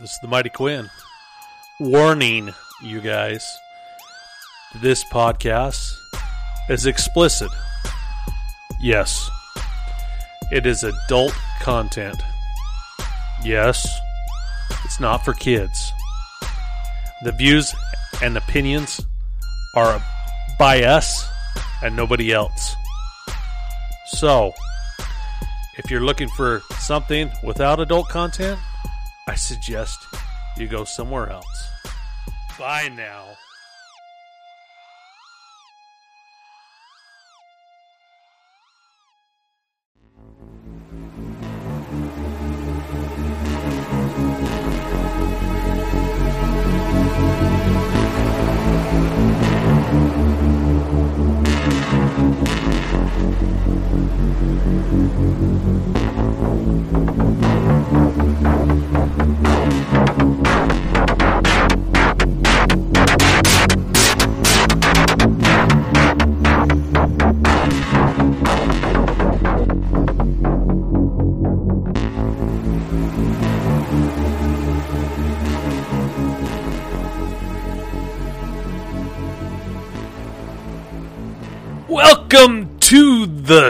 This is the Mighty Quinn. Warning, you guys. This podcast is explicit. Yes, it is adult content. Yes, it's not for kids. The views and opinions are by us and nobody else. So, if you're looking for something without adult content, I suggest you go somewhere else. Bye now.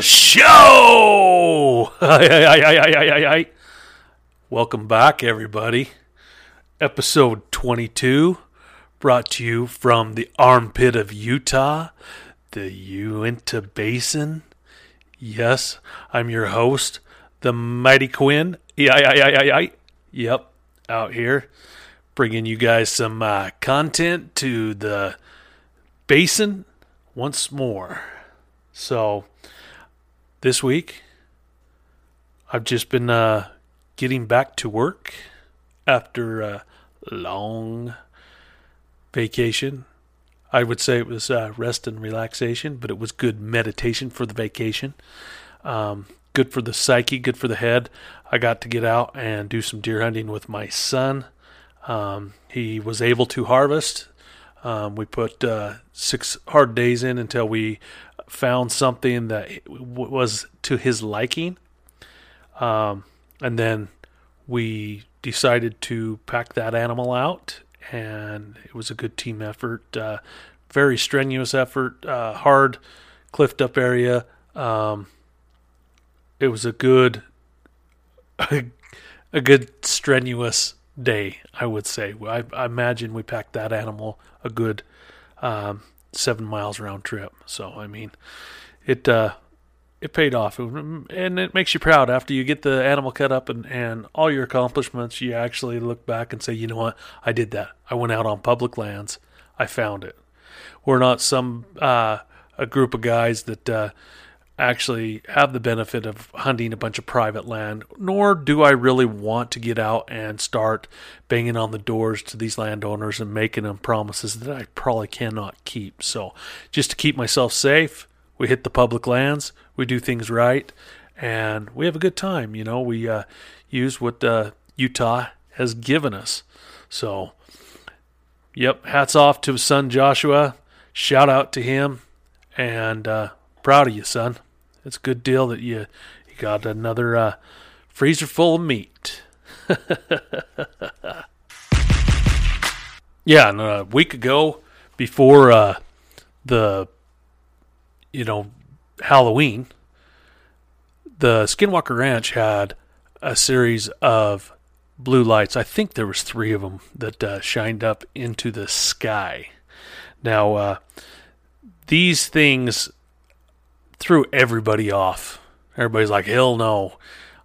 Show. Welcome back, everybody. Episode 22, brought to you from the armpit of Utah, the Uinta Basin. Yes, I'm your host, the Mighty Quinn. Yep, out here bringing you guys some uh, content to the basin once more. So, this week, I've just been uh, getting back to work after a long vacation. I would say it was uh, rest and relaxation, but it was good meditation for the vacation. Um, good for the psyche, good for the head. I got to get out and do some deer hunting with my son. Um, he was able to harvest um, we put uh, six hard days in until we found something that was to his liking. Um, and then we decided to pack that animal out, and it was a good team effort. Uh, very strenuous effort, uh, hard, cliffed up area. Um, it was a good, a good strenuous day, I would say. I, I imagine we packed that animal a good um, seven miles round trip. So I mean, it uh, it paid off, and it makes you proud after you get the animal cut up and and all your accomplishments. You actually look back and say, you know what, I did that. I went out on public lands. I found it. We're not some uh, a group of guys that. Uh, actually have the benefit of hunting a bunch of private land, nor do I really want to get out and start banging on the doors to these landowners and making them promises that I probably cannot keep. So, just to keep myself safe, we hit the public lands, we do things right, and we have a good time. You know, we uh, use what uh, Utah has given us. So, yep, hats off to son Joshua. Shout out to him, and uh, proud of you, son. It's a good deal that you you got another uh, freezer full of meat. yeah, and a week ago, before uh, the you know Halloween, the Skinwalker Ranch had a series of blue lights. I think there was three of them that uh, shined up into the sky. Now, uh, these things threw everybody off. Everybody's like, hell no.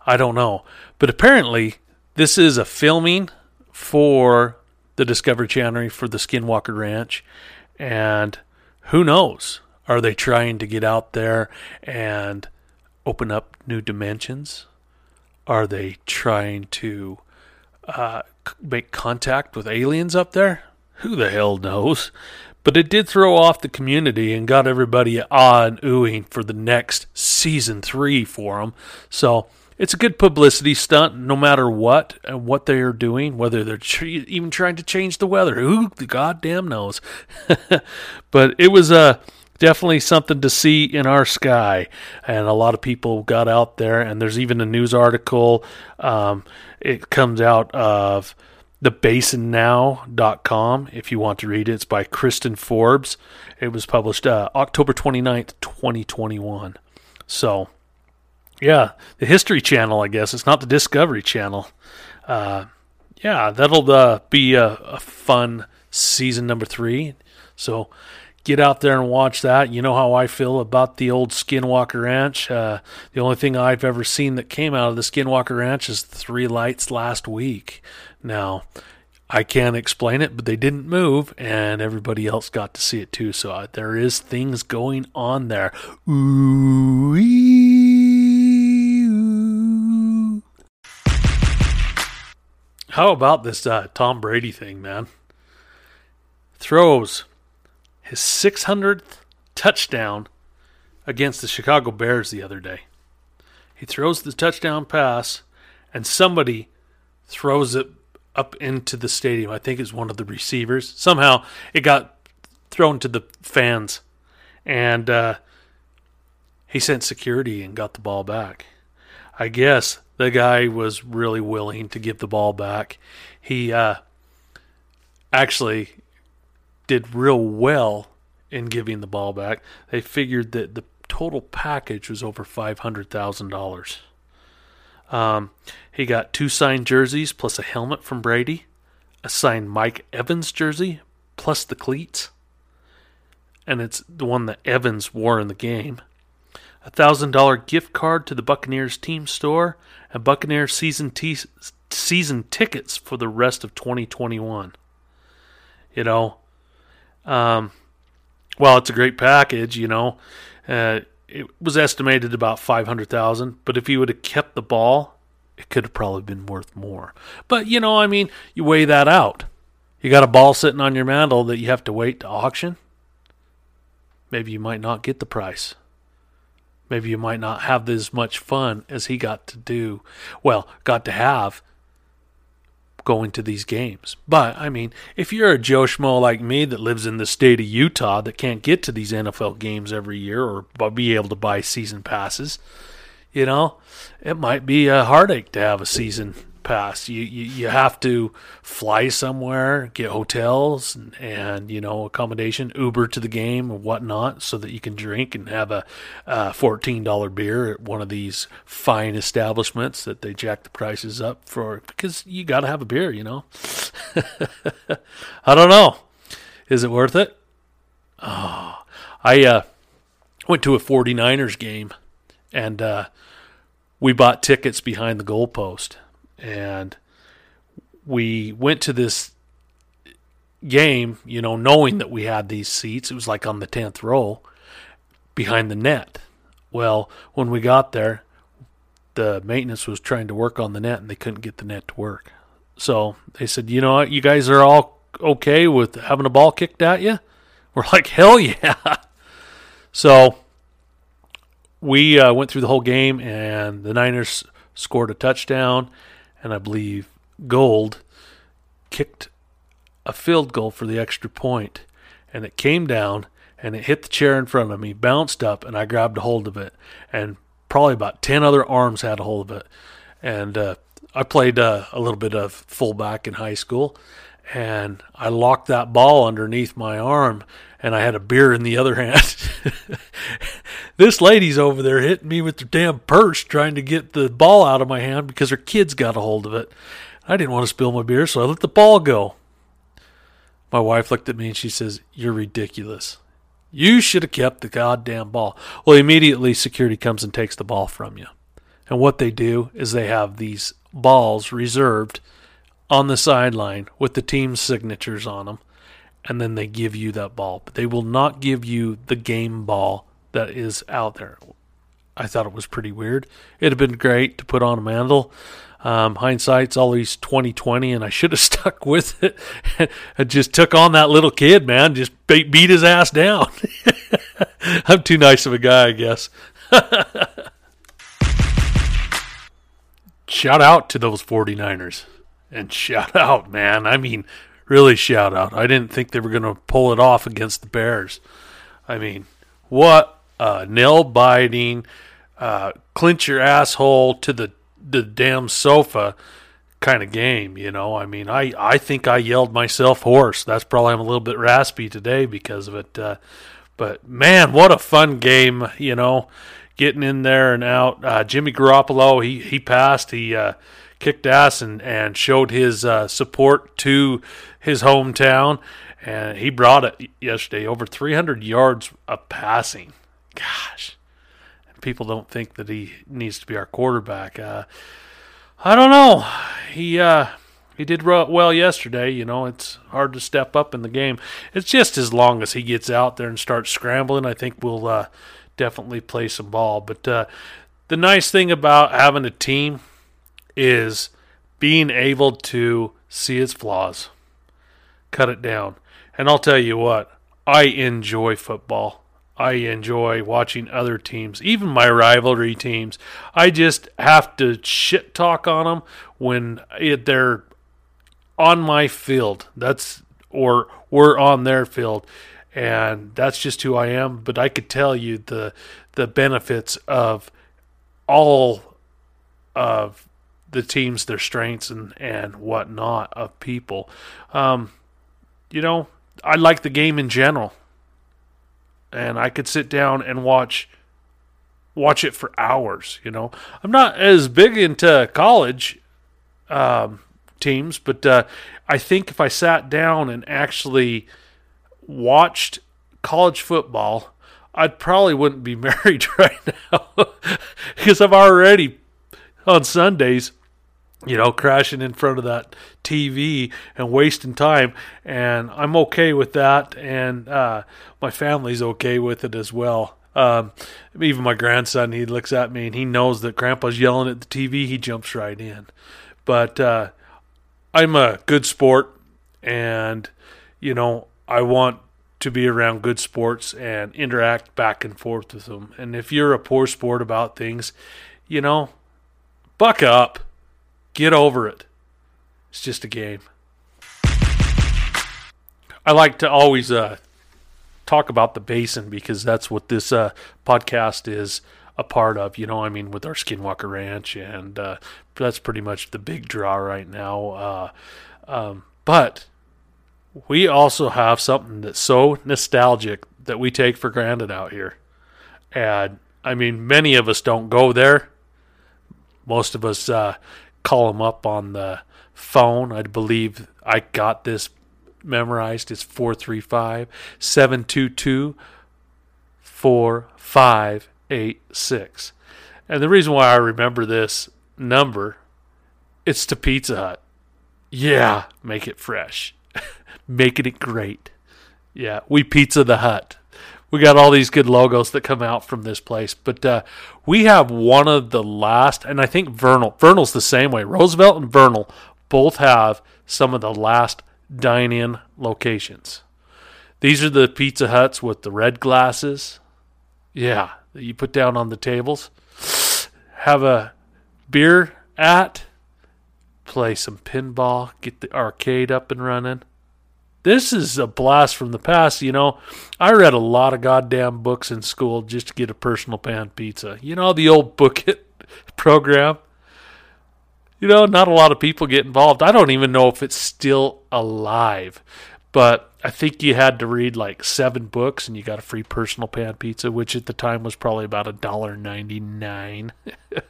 I don't know. But apparently, this is a filming for the Discovery Channel for the Skinwalker Ranch. And who knows? Are they trying to get out there and open up new dimensions? Are they trying to uh, make contact with aliens up there? Who the hell knows? But it did throw off the community and got everybody ah and oohing for the next season three for them. So it's a good publicity stunt, no matter what and what they are doing, whether they're tr- even trying to change the weather. Who the goddamn knows? but it was uh, definitely something to see in our sky, and a lot of people got out there. And there's even a news article. Um, it comes out of thebasinnow.com if you want to read it. It's by Kristen Forbes. It was published uh, October 29th, 2021. So, yeah, the History Channel, I guess. It's not the Discovery Channel. Uh, yeah, that'll uh, be a, a fun season number three. So, get out there and watch that. You know how I feel about the old Skinwalker Ranch. Uh, the only thing I've ever seen that came out of the Skinwalker Ranch is three lights last week. Now, I can't explain it, but they didn't move, and everybody else got to see it too. So uh, there is things going on there. Ooh. How about this uh, Tom Brady thing, man? Throws his 600th touchdown against the Chicago Bears the other day. He throws the touchdown pass, and somebody throws it up into the stadium. I think it's one of the receivers. Somehow it got thrown to the fans, and uh, he sent security and got the ball back. I guess the guy was really willing to give the ball back. He uh, actually did real well in giving the ball back. They figured that the total package was over five hundred thousand dollars. Um, he got two signed jerseys plus a helmet from Brady, a signed Mike Evans jersey plus the cleats, and it's the one that Evans wore in the game. A thousand dollar gift card to the Buccaneers team store and Buccaneers season t- season tickets for the rest of 2021. You know, um, well, it's a great package. You know, uh, it was estimated about 500,000, but if he would have kept the ball, it could have probably been worth more. But, you know, I mean, you weigh that out. You got a ball sitting on your mantle that you have to wait to auction. Maybe you might not get the price. Maybe you might not have as much fun as he got to do. Well, got to have going to these games. But I mean, if you're a Joe Schmo like me that lives in the state of Utah that can't get to these NFL games every year or be able to buy season passes, you know, it might be a heartache to have a season pass. You, you you have to fly somewhere, get hotels and, and you know accommodation, Uber to the game or whatnot, so that you can drink and have a, a fourteen dollar beer at one of these fine establishments that they jack the prices up for because you got to have a beer. You know, I don't know. Is it worth it? Oh, I uh, went to a 49ers game and uh, we bought tickets behind the goalpost and we went to this game, you know, knowing that we had these seats. It was like on the 10th row behind the net. Well, when we got there, the maintenance was trying to work on the net and they couldn't get the net to work. So they said, you know what, you guys are all okay with having a ball kicked at you? We're like, hell yeah. so we uh, went through the whole game and the Niners scored a touchdown and I believe Gould kicked a field goal for the extra point, and it came down and it hit the chair in front of me, bounced up, and I grabbed a hold of it, and probably about ten other arms had a hold of it, and uh, I played uh, a little bit of fullback in high school, and I locked that ball underneath my arm, and I had a beer in the other hand. this lady's over there hitting me with her damn purse trying to get the ball out of my hand because her kids got a hold of it. I didn't want to spill my beer, so I let the ball go. My wife looked at me and she says, You're ridiculous. You should have kept the goddamn ball. Well, immediately security comes and takes the ball from you. And what they do is they have these balls reserved on the sideline with the team's signatures on them, and then they give you that ball. But they will not give you the game ball that is out there. I thought it was pretty weird. It'd have been great to put on a mantle. Um, hindsight's always twenty twenty, and I should have stuck with it. and just took on that little kid, man. Just beat, beat his ass down. I'm too nice of a guy, I guess. shout out to those 49ers. And shout out, man. I mean, really shout out. I didn't think they were going to pull it off against the Bears. I mean, what uh, nail biting, uh, clinch your asshole to the the damn sofa kind of game. You know, I mean, I I think I yelled myself hoarse. That's probably I'm a little bit raspy today because of it. Uh, but man, what a fun game! You know, getting in there and out. Uh, Jimmy Garoppolo, he he passed. He uh, kicked ass and and showed his uh, support to his hometown, and he brought it yesterday. Over 300 yards of passing. Gosh, people don't think that he needs to be our quarterback. Uh, I don't know. He uh, he did well yesterday. You know, it's hard to step up in the game. It's just as long as he gets out there and starts scrambling, I think we'll uh, definitely play some ball. But uh, the nice thing about having a team is being able to see its flaws, cut it down. And I'll tell you what, I enjoy football. I enjoy watching other teams, even my rivalry teams. I just have to shit talk on them when it, they're on my field. That's or we're on their field, and that's just who I am. But I could tell you the the benefits of all of the teams, their strengths and and whatnot of people. Um, you know, I like the game in general and I could sit down and watch watch it for hours. You know, I'm not as big into college um, teams, but uh, I think if I sat down and actually watched college football, I probably wouldn't be married right now because I'm already on Sundays you know, crashing in front of that TV and wasting time. And I'm okay with that. And uh, my family's okay with it as well. Um, even my grandson, he looks at me and he knows that grandpa's yelling at the TV. He jumps right in. But uh, I'm a good sport. And, you know, I want to be around good sports and interact back and forth with them. And if you're a poor sport about things, you know, buck up Get over it. It's just a game. I like to always uh, talk about the basin because that's what this uh, podcast is a part of. You know, I mean, with our Skinwalker Ranch, and uh, that's pretty much the big draw right now. Uh, um, but we also have something that's so nostalgic that we take for granted out here. And I mean, many of us don't go there. Most of us uh, call them up on the phone. I believe I got this memorized. It's 435 722 4586. And the reason why I remember this number, it's to Pizza Hut. Yeah, make it fresh. Making it great. Yeah, we Pizza the Hut we got all these good logos that come out from this place. But uh, we have one of the last, and I think Vernal. Vernal's the same way. Roosevelt and Vernal both have some of the last dine-in locations. These are the Pizza Huts with the red glasses. Yeah, that you put down on the tables. Have a beer at. Play some pinball. Get the arcade up and running this is a blast from the past. You know, I read a lot of goddamn books in school just to get a personal pan pizza. You know, the old book it program. You know, not a lot of people get involved. I don't even know if it's still alive, but I think you had to read like seven books and you got a free personal pan pizza, which at the time was probably about a dollar ninety nine.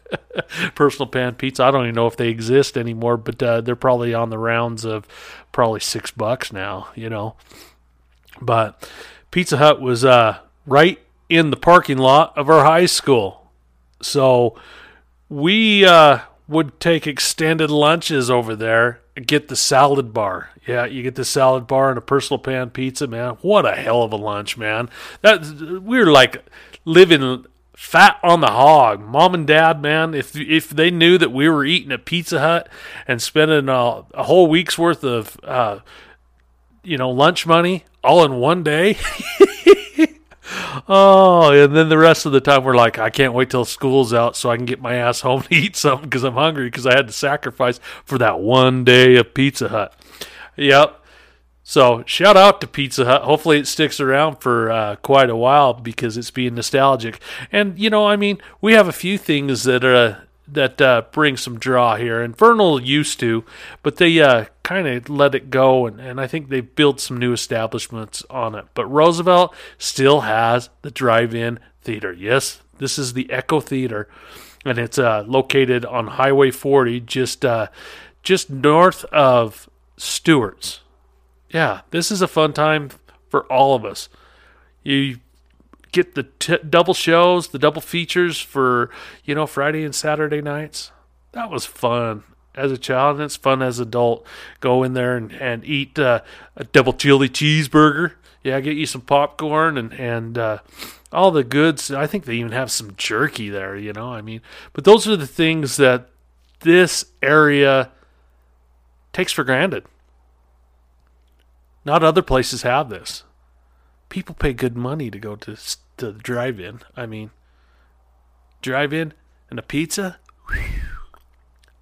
personal pan pizza. I don't even know if they exist anymore, but uh, they're probably on the rounds of probably six bucks now. You know, but Pizza Hut was uh, right in the parking lot of our high school, so we uh, would take extended lunches over there and get the salad bar. Yeah, you get the salad bar and a personal pan pizza, man. What a hell of a lunch, man. That we are like living fat on the hog. Mom and dad, man, if if they knew that we were eating at Pizza Hut and spending a, a whole week's worth of uh, you know lunch money all in one day. oh, and then the rest of the time we're like, I can't wait till school's out so I can get my ass home to eat something because I'm hungry because I had to sacrifice for that one day of Pizza Hut. Yep. So shout out to Pizza Hut. Hopefully it sticks around for uh, quite a while because it's being nostalgic. And you know, I mean, we have a few things that are that uh, bring some draw here. And Vernal used to, but they uh, kind of let it go, and, and I think they've built some new establishments on it. But Roosevelt still has the drive-in theater. Yes, this is the Echo Theater, and it's uh, located on Highway 40, just uh, just north of Stewart's. Yeah, this is a fun time for all of us. You get the t- double shows, the double features for you know Friday and Saturday nights. That was fun as a child, and it's fun as an adult. Go in there and and eat uh, a double chili cheeseburger. Yeah, get you some popcorn and and uh, all the goods. I think they even have some jerky there. You know, I mean, but those are the things that this area takes for granted. Not other places have this. People pay good money to go to to the drive-in. I mean, drive-in and a pizza. Whew,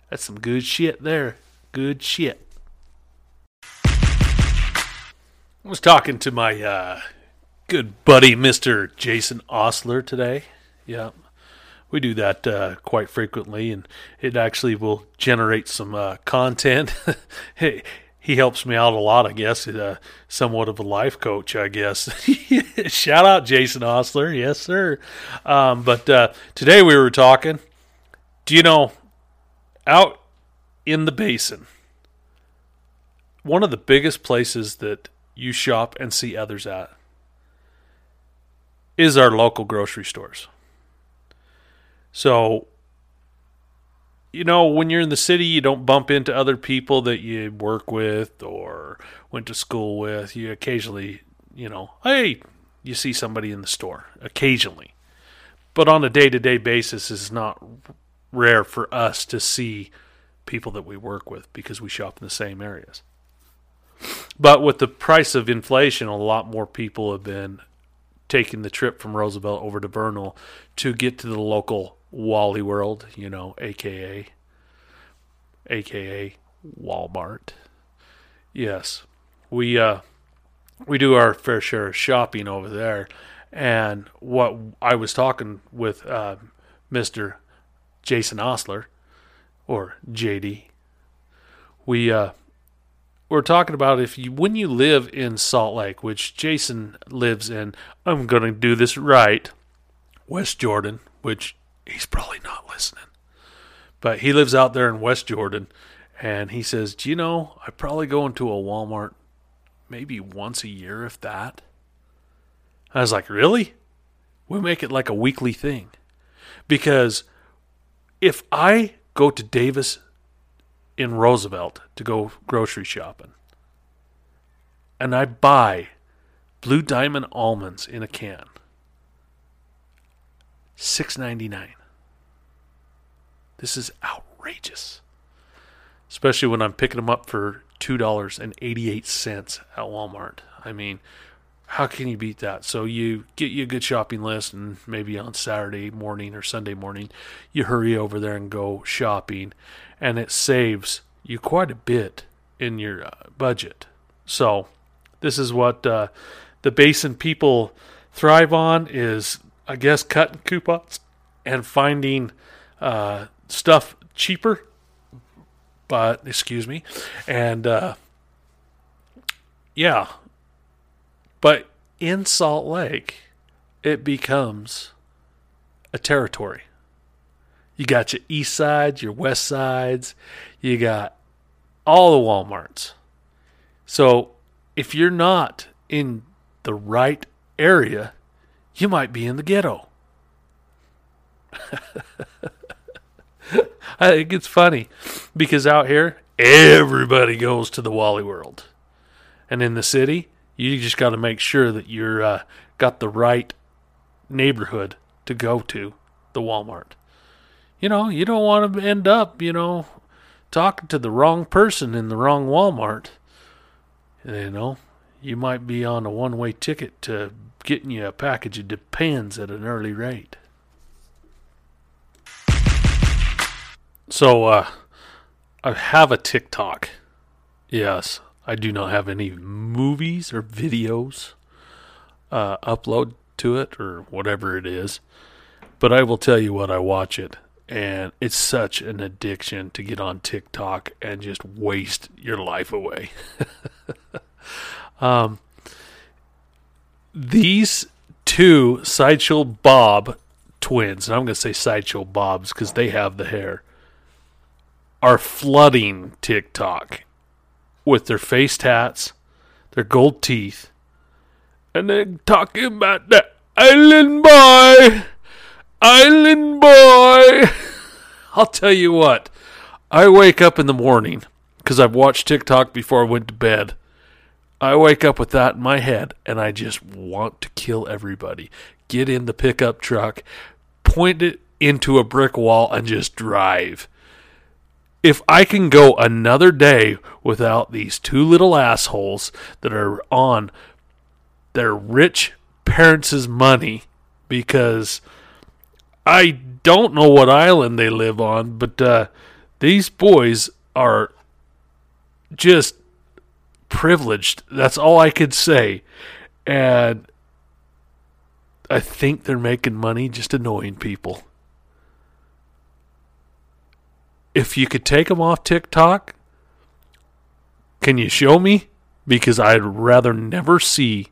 that's some good shit there. Good shit. I was talking to my uh, good buddy, Mister Jason Osler, today. Yeah, we do that uh, quite frequently, and it actually will generate some uh, content. hey, he helps me out a lot, I guess. Uh, somewhat of a life coach, I guess. Shout out Jason Osler, yes sir. Um, but uh, today we were talking. Do you know, out in the basin, one of the biggest places that you shop and see others at is our local grocery stores. So you know, when you're in the city, you don't bump into other people that you work with or went to school with. You occasionally, you know, hey, you see somebody in the store occasionally. But on a day to day basis, it's not rare for us to see people that we work with because we shop in the same areas. But with the price of inflation, a lot more people have been taking the trip from Roosevelt over to Vernal to get to the local Wally World, you know, aka aka Walmart. Yes. We uh we do our fair share of shopping over there and what I was talking with uh, Mr. Jason Osler or JD we uh we're talking about if you when you live in Salt Lake, which Jason lives in, I'm going to do this right, West Jordan, which he's probably not listening. But he lives out there in West Jordan, and he says, Do you know, I probably go into a Walmart maybe once a year, if that. I was like, Really? We make it like a weekly thing. Because if I go to Davis in Roosevelt to go grocery shopping, and I buy Blue Diamond almonds in a can, Six ninety nine. This is outrageous. Especially when I'm picking them up for two dollars and eighty eight cents at Walmart. I mean, how can you beat that? So you get you a good shopping list, and maybe on Saturday morning or Sunday morning, you hurry over there and go shopping, and it saves you quite a bit in your uh, budget. So this is what uh, the basin people thrive on is I guess cutting coupons and finding uh, stuff cheaper. But excuse me, and uh, yeah, but in Salt Lake, it becomes a territory. You got your east sides, your west sides, you got all the Walmarts. So if you're not in the right area, you might be in the ghetto. I think it's funny because out here, everybody goes to the Wally World. And in the city, you just got to make sure that you're uh, got the right neighborhood to go to the Walmart. You know, you don't want to end up, you know, talking to the wrong person in the wrong Walmart. You know, you might be on a one way ticket to getting you a package of Depends at an early rate. So, uh, I have a TikTok. Yes, I do not have any movies or videos uh, upload to it or whatever it is. But I will tell you what I watch it. and it's such an addiction to get on TikTok and just waste your life away. um, these two Sideshow Bob twins, and I'm going to say Sideshow Bobs because they have the hair, are flooding TikTok with their face tats, their gold teeth, and then talking about the island boy, island boy. I'll tell you what, I wake up in the morning because I've watched TikTok before I went to bed. I wake up with that in my head and I just want to kill everybody. Get in the pickup truck, point it into a brick wall, and just drive. If I can go another day without these two little assholes that are on their rich parents' money because I don't know what island they live on, but uh, these boys are just privileged. That's all I could say. And I think they're making money just annoying people. If you could take them off TikTok, can you show me? Because I'd rather never see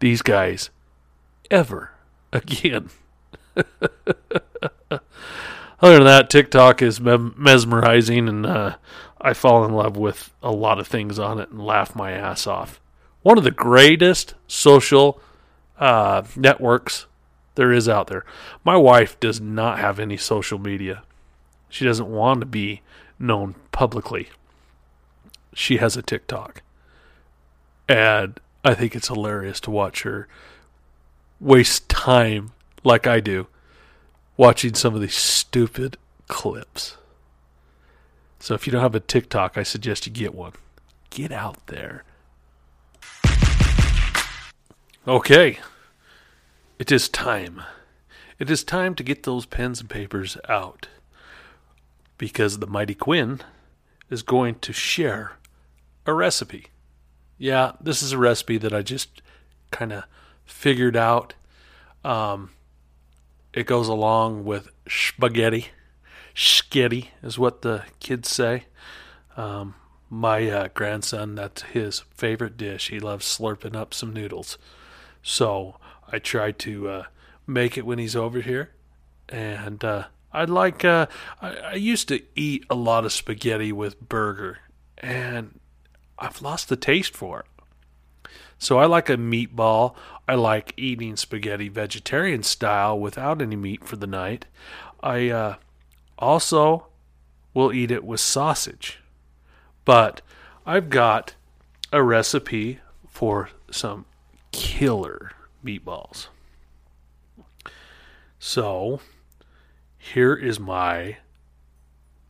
these guys ever again. Other than that, TikTok is mesmerizing, and uh, I fall in love with a lot of things on it and laugh my ass off. One of the greatest social uh, networks there is out there. My wife does not have any social media. She doesn't want to be known publicly. She has a TikTok. And I think it's hilarious to watch her waste time like I do watching some of these stupid clips. So if you don't have a TikTok, I suggest you get one. Get out there. Okay. It is time. It is time to get those pens and papers out. Because the Mighty Quinn is going to share a recipe. Yeah, this is a recipe that I just kind of figured out. Um, it goes along with spaghetti. Skitty is what the kids say. Um, my uh, grandson, that's his favorite dish. He loves slurping up some noodles. So I try to uh, make it when he's over here. And uh, I like, uh, I, I used to eat a lot of spaghetti with burger. And I've lost the taste for it. So I like a meatball. I like eating spaghetti vegetarian style without any meat for the night. I uh, also we'll eat it with sausage. But I've got a recipe for some killer meatballs. So here is my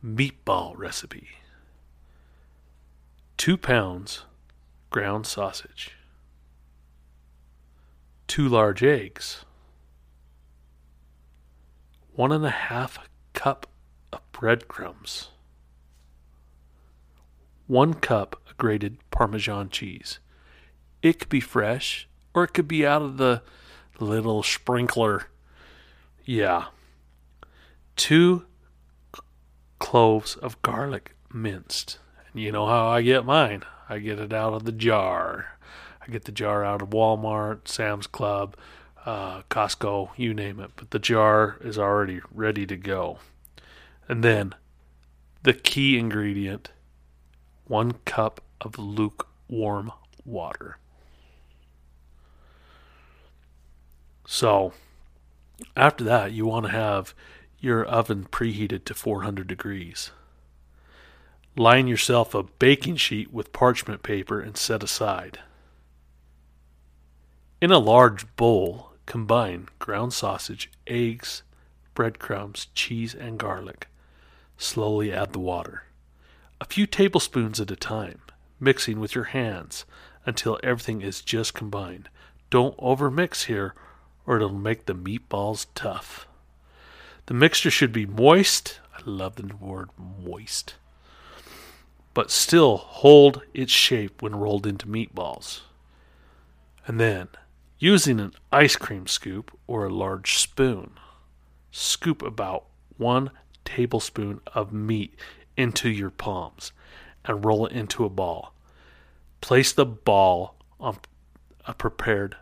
meatball recipe two pounds ground sausage two large eggs, one and a half cup breadcrumbs, one cup of grated Parmesan cheese. It could be fresh or it could be out of the little sprinkler. Yeah. Two cloves of garlic minced. And you know how I get mine. I get it out of the jar. I get the jar out of Walmart, Sam's Club, uh, Costco, you name it. But the jar is already ready to go. And then the key ingredient one cup of lukewarm water. So, after that, you want to have your oven preheated to 400 degrees. Line yourself a baking sheet with parchment paper and set aside. In a large bowl, combine ground sausage, eggs, breadcrumbs, cheese, and garlic. Slowly add the water. A few tablespoons at a time, mixing with your hands until everything is just combined. Don't overmix here or it'll make the meatballs tough. The mixture should be moist. I love the word moist. But still hold its shape when rolled into meatballs. And then Using an ice cream scoop or a large spoon, scoop about one tablespoon of meat into your palms and roll it into a ball. Place the ball on a prepared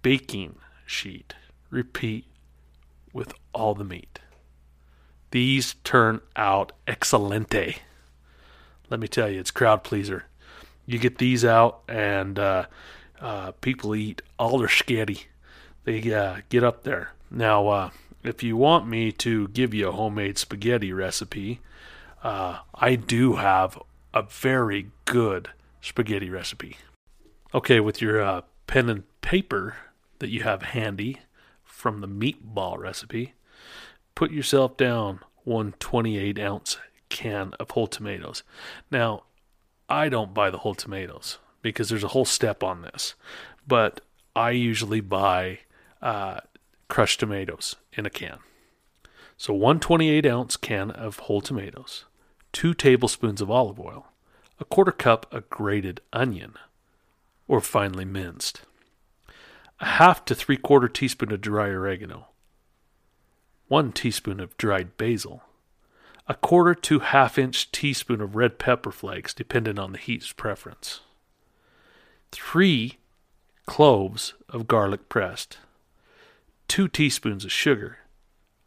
baking sheet. Repeat with all the meat. These turn out excelente. Let me tell you, it's crowd pleaser. You get these out, and uh, uh, people eat all their spaghetti. They uh, get up there. Now, uh, if you want me to give you a homemade spaghetti recipe, uh, I do have a very good spaghetti recipe. Okay, with your uh, pen and paper that you have handy from the meatball recipe, put yourself down one 28 ounce can of whole tomatoes. Now, I don't buy the whole tomatoes because there's a whole step on this, but I usually buy uh, crushed tomatoes in a can. So, one 28 ounce can of whole tomatoes, two tablespoons of olive oil, a quarter cup of grated onion or finely minced, a half to three quarter teaspoon of dry oregano, one teaspoon of dried basil, a quarter to half inch teaspoon of red pepper flakes, depending on the heat's preference, three cloves of garlic pressed, two teaspoons of sugar,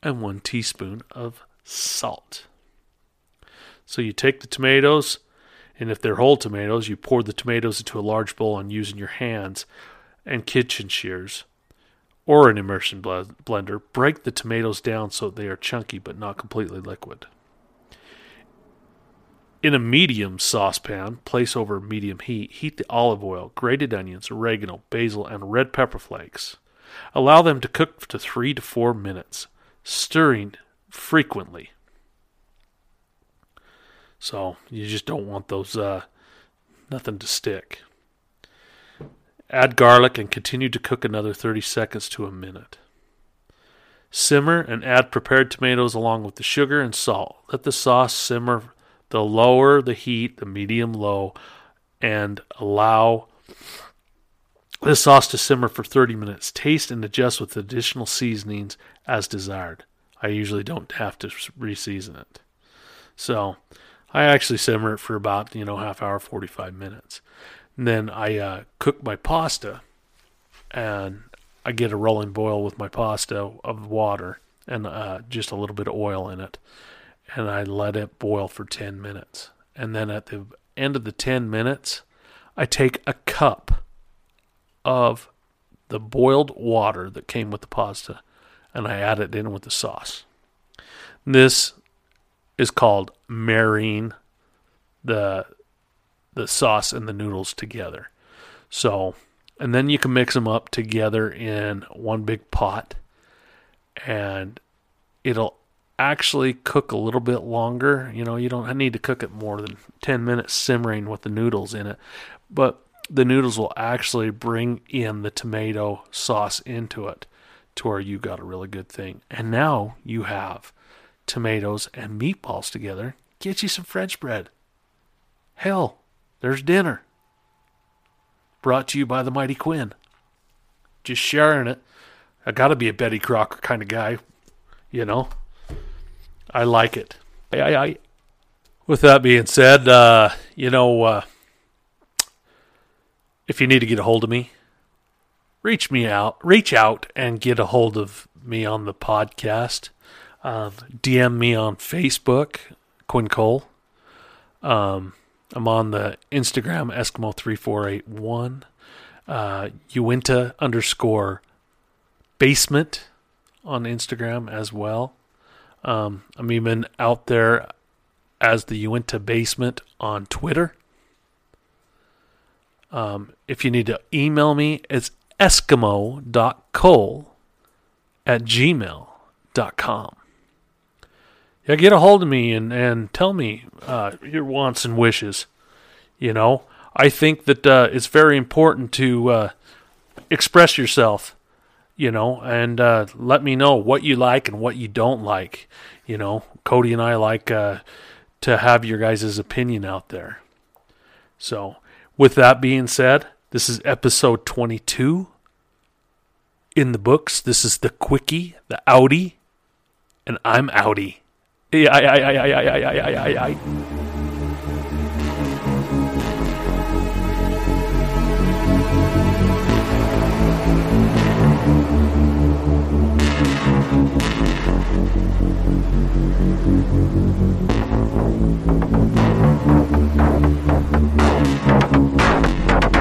and one teaspoon of salt. So you take the tomatoes, and if they're whole tomatoes, you pour the tomatoes into a large bowl and using your hands and kitchen shears or an immersion blender, break the tomatoes down so they are chunky but not completely liquid. In a medium saucepan, place over medium heat, heat the olive oil, grated onions, oregano, basil, and red pepper flakes. Allow them to cook to three to four minutes, stirring frequently. So you just don't want those uh, nothing to stick. Add garlic and continue to cook another 30 seconds to a minute. Simmer and add prepared tomatoes along with the sugar and salt. Let the sauce simmer. The lower the heat, the medium low, and allow the sauce to simmer for 30 minutes. Taste and adjust with additional seasonings as desired. I usually don't have to reseason it. So I actually simmer it for about, you know, half hour, 45 minutes. And then I uh, cook my pasta, and I get a rolling boil with my pasta of water and uh, just a little bit of oil in it, and I let it boil for ten minutes. And then at the end of the ten minutes, I take a cup of the boiled water that came with the pasta, and I add it in with the sauce. This is called marrying the the sauce and the noodles together. So, and then you can mix them up together in one big pot and it'll actually cook a little bit longer. You know, you don't need to cook it more than 10 minutes simmering with the noodles in it. But the noodles will actually bring in the tomato sauce into it to where you got a really good thing. And now you have tomatoes and meatballs together. Get you some French bread. Hell, there's dinner. Brought to you by the Mighty Quinn. Just sharing it. I gotta be a Betty Crocker kind of guy. You know? I like it. I, I, I. With that being said, uh, you know, uh, if you need to get a hold of me, reach me out, reach out and get a hold of me on the podcast. DM me on Facebook, Quinn Cole. Um, I'm on the Instagram Eskimo3481, uh, Uinta underscore basement on Instagram as well. Um, I'm even out there as the Uinta basement on Twitter. Um, if you need to email me, it's eskimo.cole at gmail.com yeah, get a hold of me and, and tell me uh, your wants and wishes. You know, I think that uh, it's very important to uh, express yourself, you know, and uh, let me know what you like and what you don't like. You know, Cody and I like uh, to have your guys' opinion out there. So, with that being said, this is episode 22 in the books. This is the quickie, the Audi, and I'm Ay, ay, ay, ay, ay, ay, ay, ay, ay, ay. Thank you.